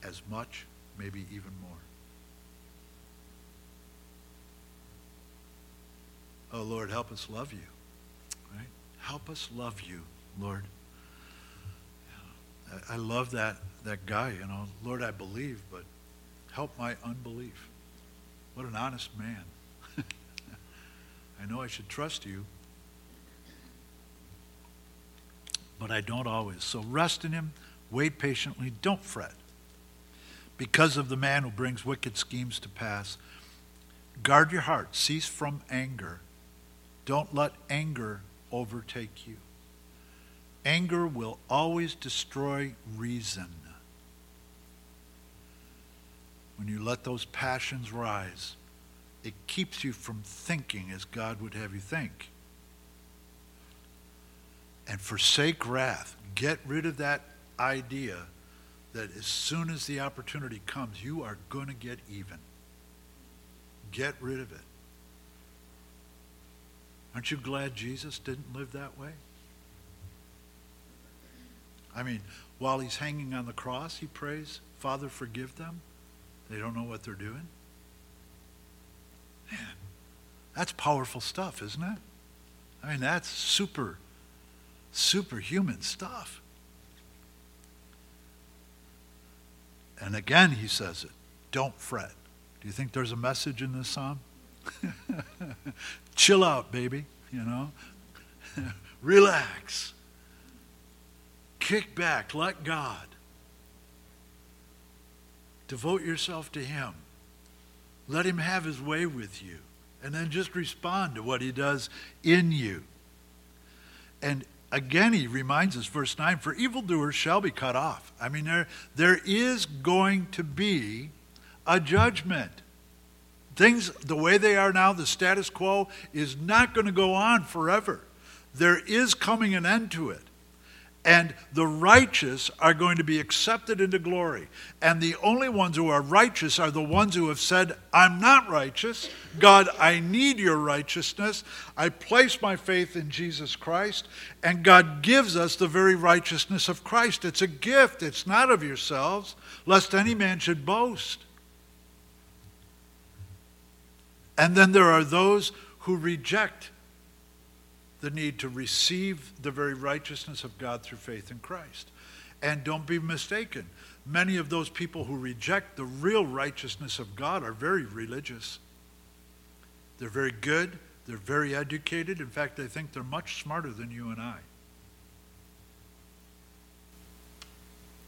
as much, maybe even more? Oh, Lord, help us love you. Right? Help us love you, Lord. I love that, that guy, you know. Lord, I believe, but help my unbelief. What an honest man. I know I should trust you, but I don't always. So rest in him, wait patiently, don't fret. Because of the man who brings wicked schemes to pass, guard your heart, cease from anger. Don't let anger overtake you. Anger will always destroy reason. When you let those passions rise, it keeps you from thinking as God would have you think. And forsake wrath. Get rid of that idea that as soon as the opportunity comes, you are going to get even. Get rid of it. Aren't you glad Jesus didn't live that way? I mean, while he's hanging on the cross, he prays, Father, forgive them. They don't know what they're doing. Man, that's powerful stuff, isn't it? I mean, that's super, superhuman stuff. And again, he says it don't fret. Do you think there's a message in this psalm? Chill out, baby, you know? Relax. Kick back, let God. Devote yourself to Him. Let Him have His way with you. And then just respond to what He does in you. And again, He reminds us, verse 9 For evildoers shall be cut off. I mean, there, there is going to be a judgment. Things, the way they are now, the status quo, is not going to go on forever. There is coming an end to it. And the righteous are going to be accepted into glory. And the only ones who are righteous are the ones who have said, I'm not righteous. God, I need your righteousness. I place my faith in Jesus Christ. And God gives us the very righteousness of Christ. It's a gift, it's not of yourselves, lest any man should boast. And then there are those who reject the need to receive the very righteousness of God through faith in Christ. And don't be mistaken, many of those people who reject the real righteousness of God are very religious. They're very good, they're very educated. In fact, they think they're much smarter than you and I.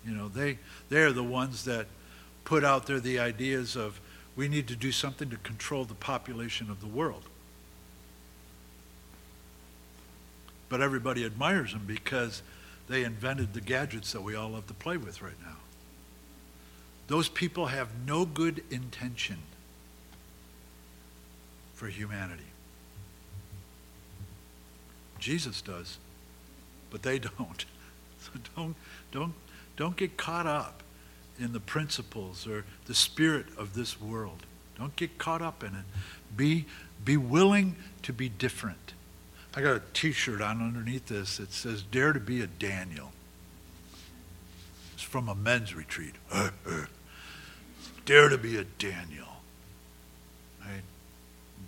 You know, they, they are the ones that put out there the ideas of we need to do something to control the population of the world. But everybody admires them because they invented the gadgets that we all love to play with right now. Those people have no good intention for humanity. Jesus does, but they don't. So don't, don't, don't get caught up in the principles or the spirit of this world. Don't get caught up in it. Be, be willing to be different. I got a T-shirt on underneath this that says "Dare to be a Daniel." It's from a men's retreat. Dare to be a Daniel.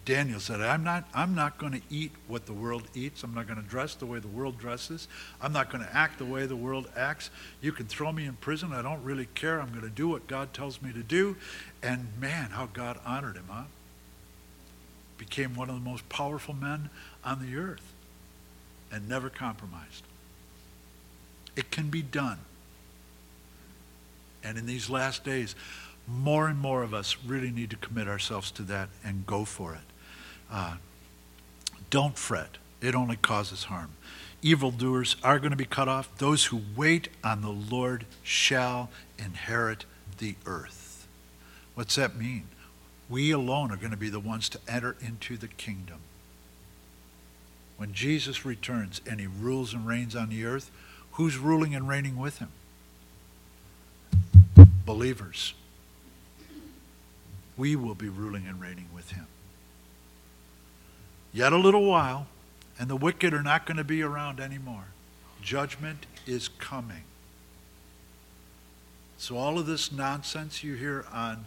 Daniel said, "I'm not. I'm not going to eat what the world eats. I'm not going to dress the way the world dresses. I'm not going to act the way the world acts. You can throw me in prison. I don't really care. I'm going to do what God tells me to do." And man, how God honored him, huh? Became one of the most powerful men on the earth and never compromised. It can be done. And in these last days, more and more of us really need to commit ourselves to that and go for it. Uh, don't fret, it only causes harm. Evildoers are going to be cut off. Those who wait on the Lord shall inherit the earth. What's that mean? We alone are going to be the ones to enter into the kingdom. When Jesus returns and he rules and reigns on the earth, who's ruling and reigning with him? Believers. We will be ruling and reigning with him. Yet a little while, and the wicked are not going to be around anymore. Judgment is coming. So, all of this nonsense you hear on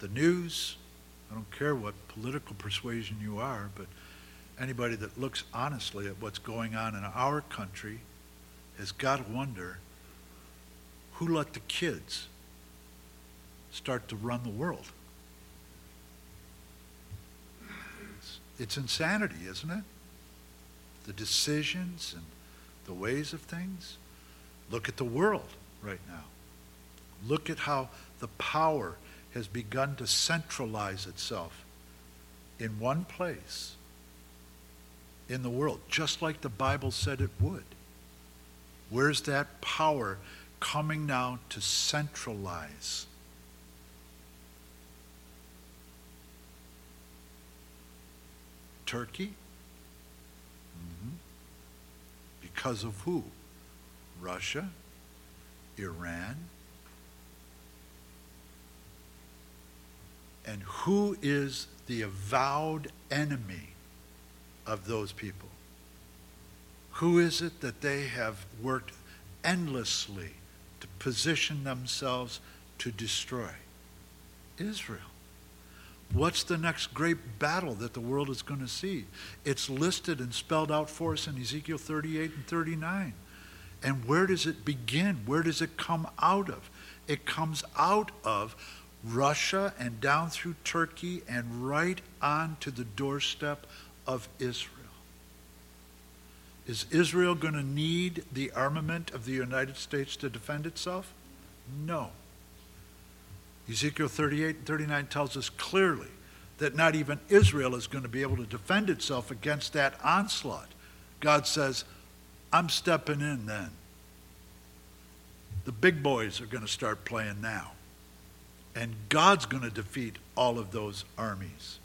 the news, I don't care what political persuasion you are, but anybody that looks honestly at what's going on in our country has got to wonder who let the kids start to run the world? It's, it's insanity, isn't it? the decisions and the ways of things. Look at the world right now. Look at how the power has begun to centralize itself in one place in the world, just like the Bible said it would. Where's that power coming now to centralize? Turkey? Mm-hmm. Because of who? Russia? Iran? And who is the avowed enemy of those people? Who is it that they have worked endlessly to position themselves to destroy? Israel. What's the next great battle that the world is going to see? It's listed and spelled out for us in Ezekiel 38 and 39. And where does it begin? Where does it come out of? It comes out of Russia and down through Turkey and right on to the doorstep of Israel. Is Israel going to need the armament of the United States to defend itself? No. Ezekiel 38 and 39 tells us clearly that not even Israel is going to be able to defend itself against that onslaught. God says, I'm stepping in then. The big boys are going to start playing now. And God's going to defeat all of those armies.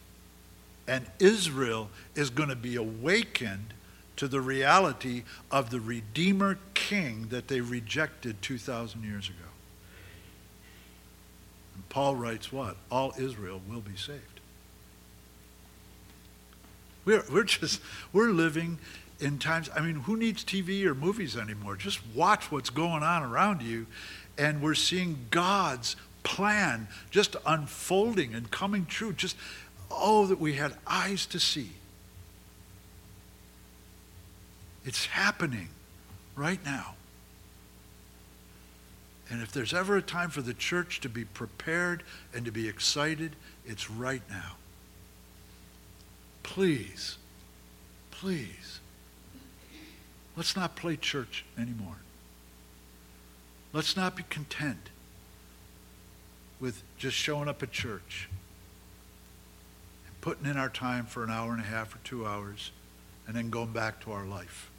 And Israel is going to be awakened to the reality of the Redeemer King that they rejected 2,000 years ago. And Paul writes what? All Israel will be saved. We're, we're just, we're living in times, I mean, who needs TV or movies anymore? Just watch what's going on around you, and we're seeing God's plan just unfolding and coming true. Just, oh, that we had eyes to see. It's happening right now. And if there's ever a time for the church to be prepared and to be excited, it's right now. Please, please, let's not play church anymore. Let's not be content with just showing up at church putting in our time for an hour and a half or two hours and then going back to our life.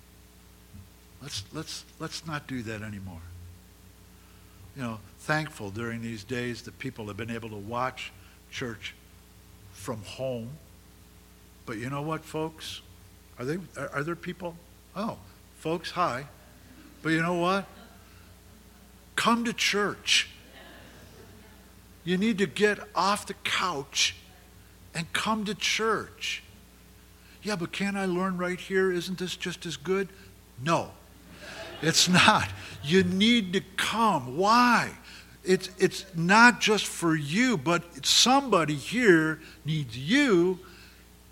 Let's, let's, let's not do that anymore you know, thankful during these days that people have been able to watch church from home. But you know what, folks? Are, they, are, are there people? Oh, folks, hi. But you know what? Come to church. You need to get off the couch and come to church. Yeah, but can I learn right here? Isn't this just as good? No. It's not. You need to come. Why? It's, it's not just for you, but somebody here needs you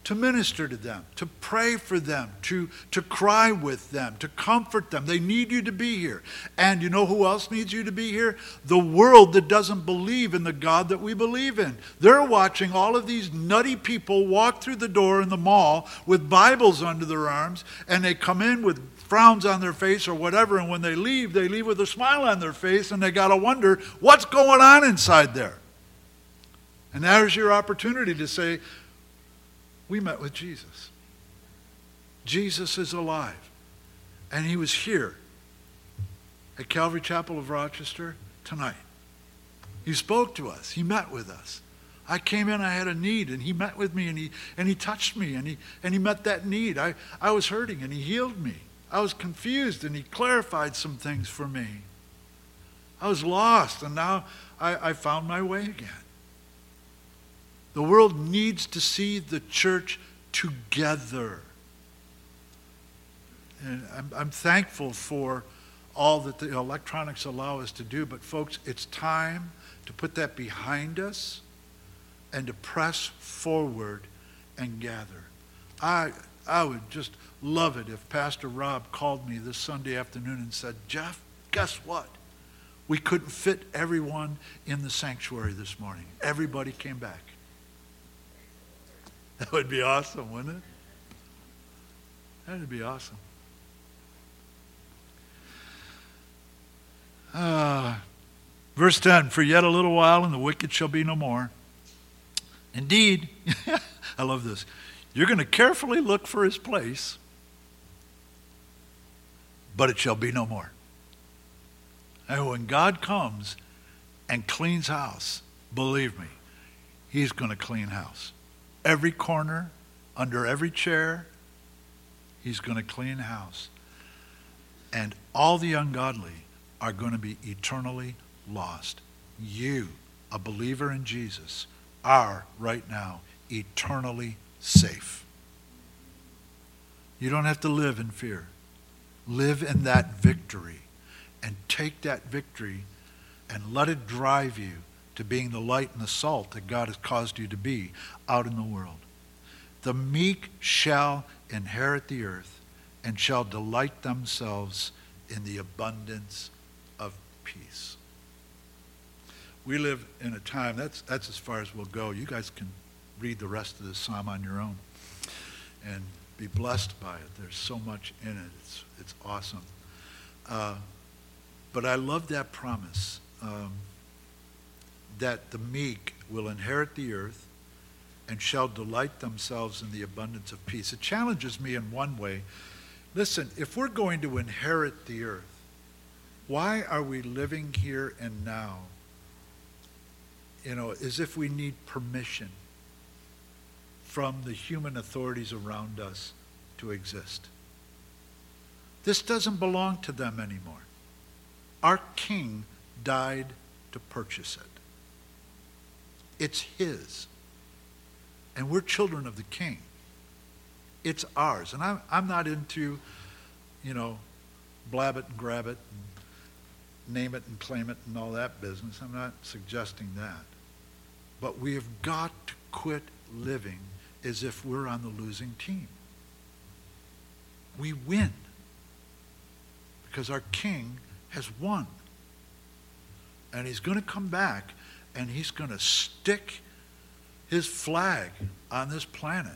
to minister to them, to pray for them, to, to cry with them, to comfort them. They need you to be here. And you know who else needs you to be here? The world that doesn't believe in the God that we believe in. They're watching all of these nutty people walk through the door in the mall with Bibles under their arms, and they come in with frowns on their face or whatever, and when they leave, they leave with a smile on their face, and they got to wonder what's going on inside there. And there's your opportunity to say, We met with Jesus. Jesus is alive. And he was here at Calvary Chapel of Rochester tonight. He spoke to us, he met with us. I came in, I had a need, and he met with me and he, and he touched me and he, and he met that need. I, I was hurting and he healed me. I was confused and he clarified some things for me. I was lost and now I, I found my way again. The world needs to see the church together. And I'm, I'm thankful for all that the electronics allow us to do, but folks, it's time to put that behind us and to press forward and gather. I, I would just love it if Pastor Rob called me this Sunday afternoon and said, Jeff, guess what? We couldn't fit everyone in the sanctuary this morning. Everybody came back. That would be awesome, wouldn't it? That would be awesome. Uh, verse 10 For yet a little while, and the wicked shall be no more. Indeed, I love this. You're going to carefully look for his place, but it shall be no more. And when God comes and cleans house, believe me, he's going to clean house every corner, under every chair. He's going to clean house. And all the ungodly are going to be eternally lost. You, a believer in Jesus, are right now eternally safe. You don't have to live in fear. Live in that victory and take that victory and let it drive you to being the light and the salt that God has caused you to be out in the world. The meek shall inherit the earth and shall delight themselves in the abundance of peace. We live in a time, that's, that's as far as we'll go. You guys can read the rest of this psalm on your own and be blessed by it. There's so much in it, it's, it's awesome. Uh, but I love that promise. Um, that the meek will inherit the earth and shall delight themselves in the abundance of peace. It challenges me in one way. Listen, if we're going to inherit the earth, why are we living here and now, you know, as if we need permission from the human authorities around us to exist? This doesn't belong to them anymore. Our king died to purchase it. It's His. And we're children of the King. It's ours. And I'm, I'm not into, you know, blab it and grab it and name it and claim it and all that business. I'm not suggesting that. But we have got to quit living as if we're on the losing team. We win because our king has won. And he's going to come back and he's going to stick his flag on this planet.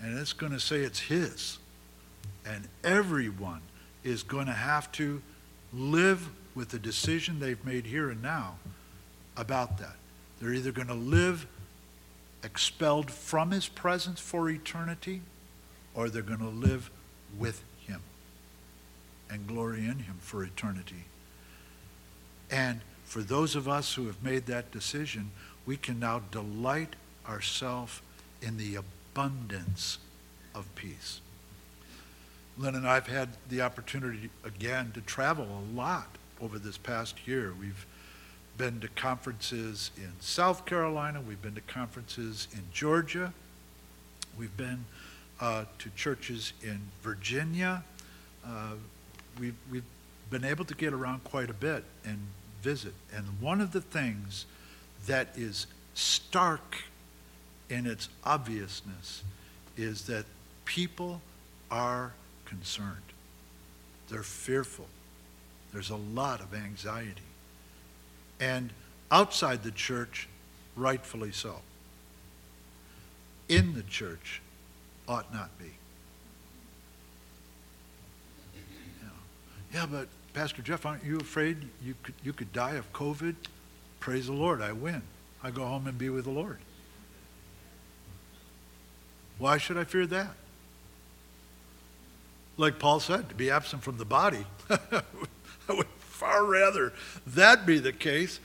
And it's going to say it's his. And everyone is going to have to live with the decision they've made here and now about that. They're either going to live expelled from his presence for eternity, or they're going to live with him and glory in him for eternity. And for those of us who have made that decision, we can now delight ourselves in the abundance of peace. Lynn and I have had the opportunity again to travel a lot over this past year. We've been to conferences in South Carolina, we've been to conferences in Georgia, we've been uh, to churches in Virginia. Uh, we've, we've been able to get around quite a bit and visit. And one of the things that is stark in its obviousness is that people are concerned. They're fearful. There's a lot of anxiety. And outside the church, rightfully so. In the church, ought not be. Yeah, but Pastor Jeff, aren't you afraid you could, you could die of COVID? Praise the Lord, I win. I go home and be with the Lord. Why should I fear that? Like Paul said, to be absent from the body. I would far rather that be the case.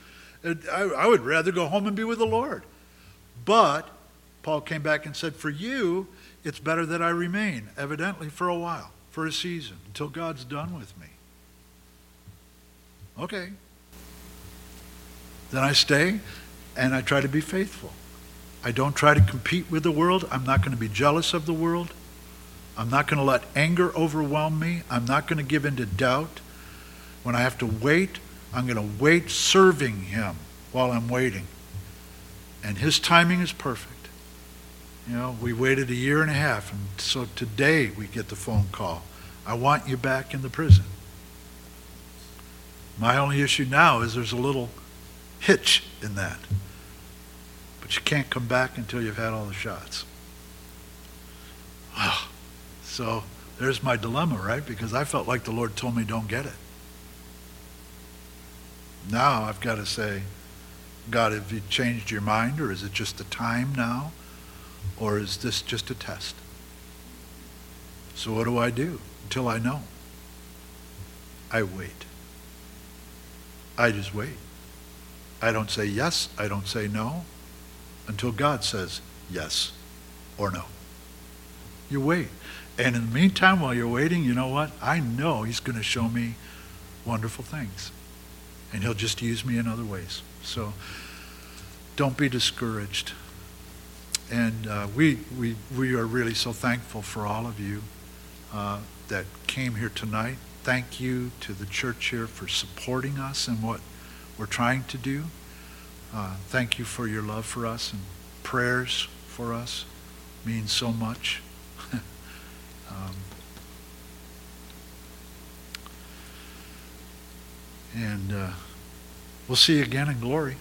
I, I would rather go home and be with the Lord. But Paul came back and said, For you, it's better that I remain, evidently for a while, for a season, until God's done with me. Okay. Then I stay and I try to be faithful. I don't try to compete with the world. I'm not going to be jealous of the world. I'm not going to let anger overwhelm me. I'm not going to give in to doubt. When I have to wait, I'm going to wait serving Him while I'm waiting. And His timing is perfect. You know, we waited a year and a half, and so today we get the phone call. I want you back in the prison. My only issue now is there's a little hitch in that. But you can't come back until you've had all the shots. Well, so there's my dilemma, right? Because I felt like the Lord told me don't get it. Now I've got to say, God, have you changed your mind, or is it just the time now? Or is this just a test? So what do I do until I know? I wait. I just wait. I don't say yes, I don't say no, until God says yes or no. You wait. And in the meantime, while you're waiting, you know what? I know He's going to show me wonderful things. And He'll just use me in other ways. So don't be discouraged. And uh, we, we, we are really so thankful for all of you uh, that came here tonight. Thank you to the church here for supporting us and what we're trying to do. Uh, thank you for your love for us and prayers for us. Means so much. um, and uh, we'll see you again in glory.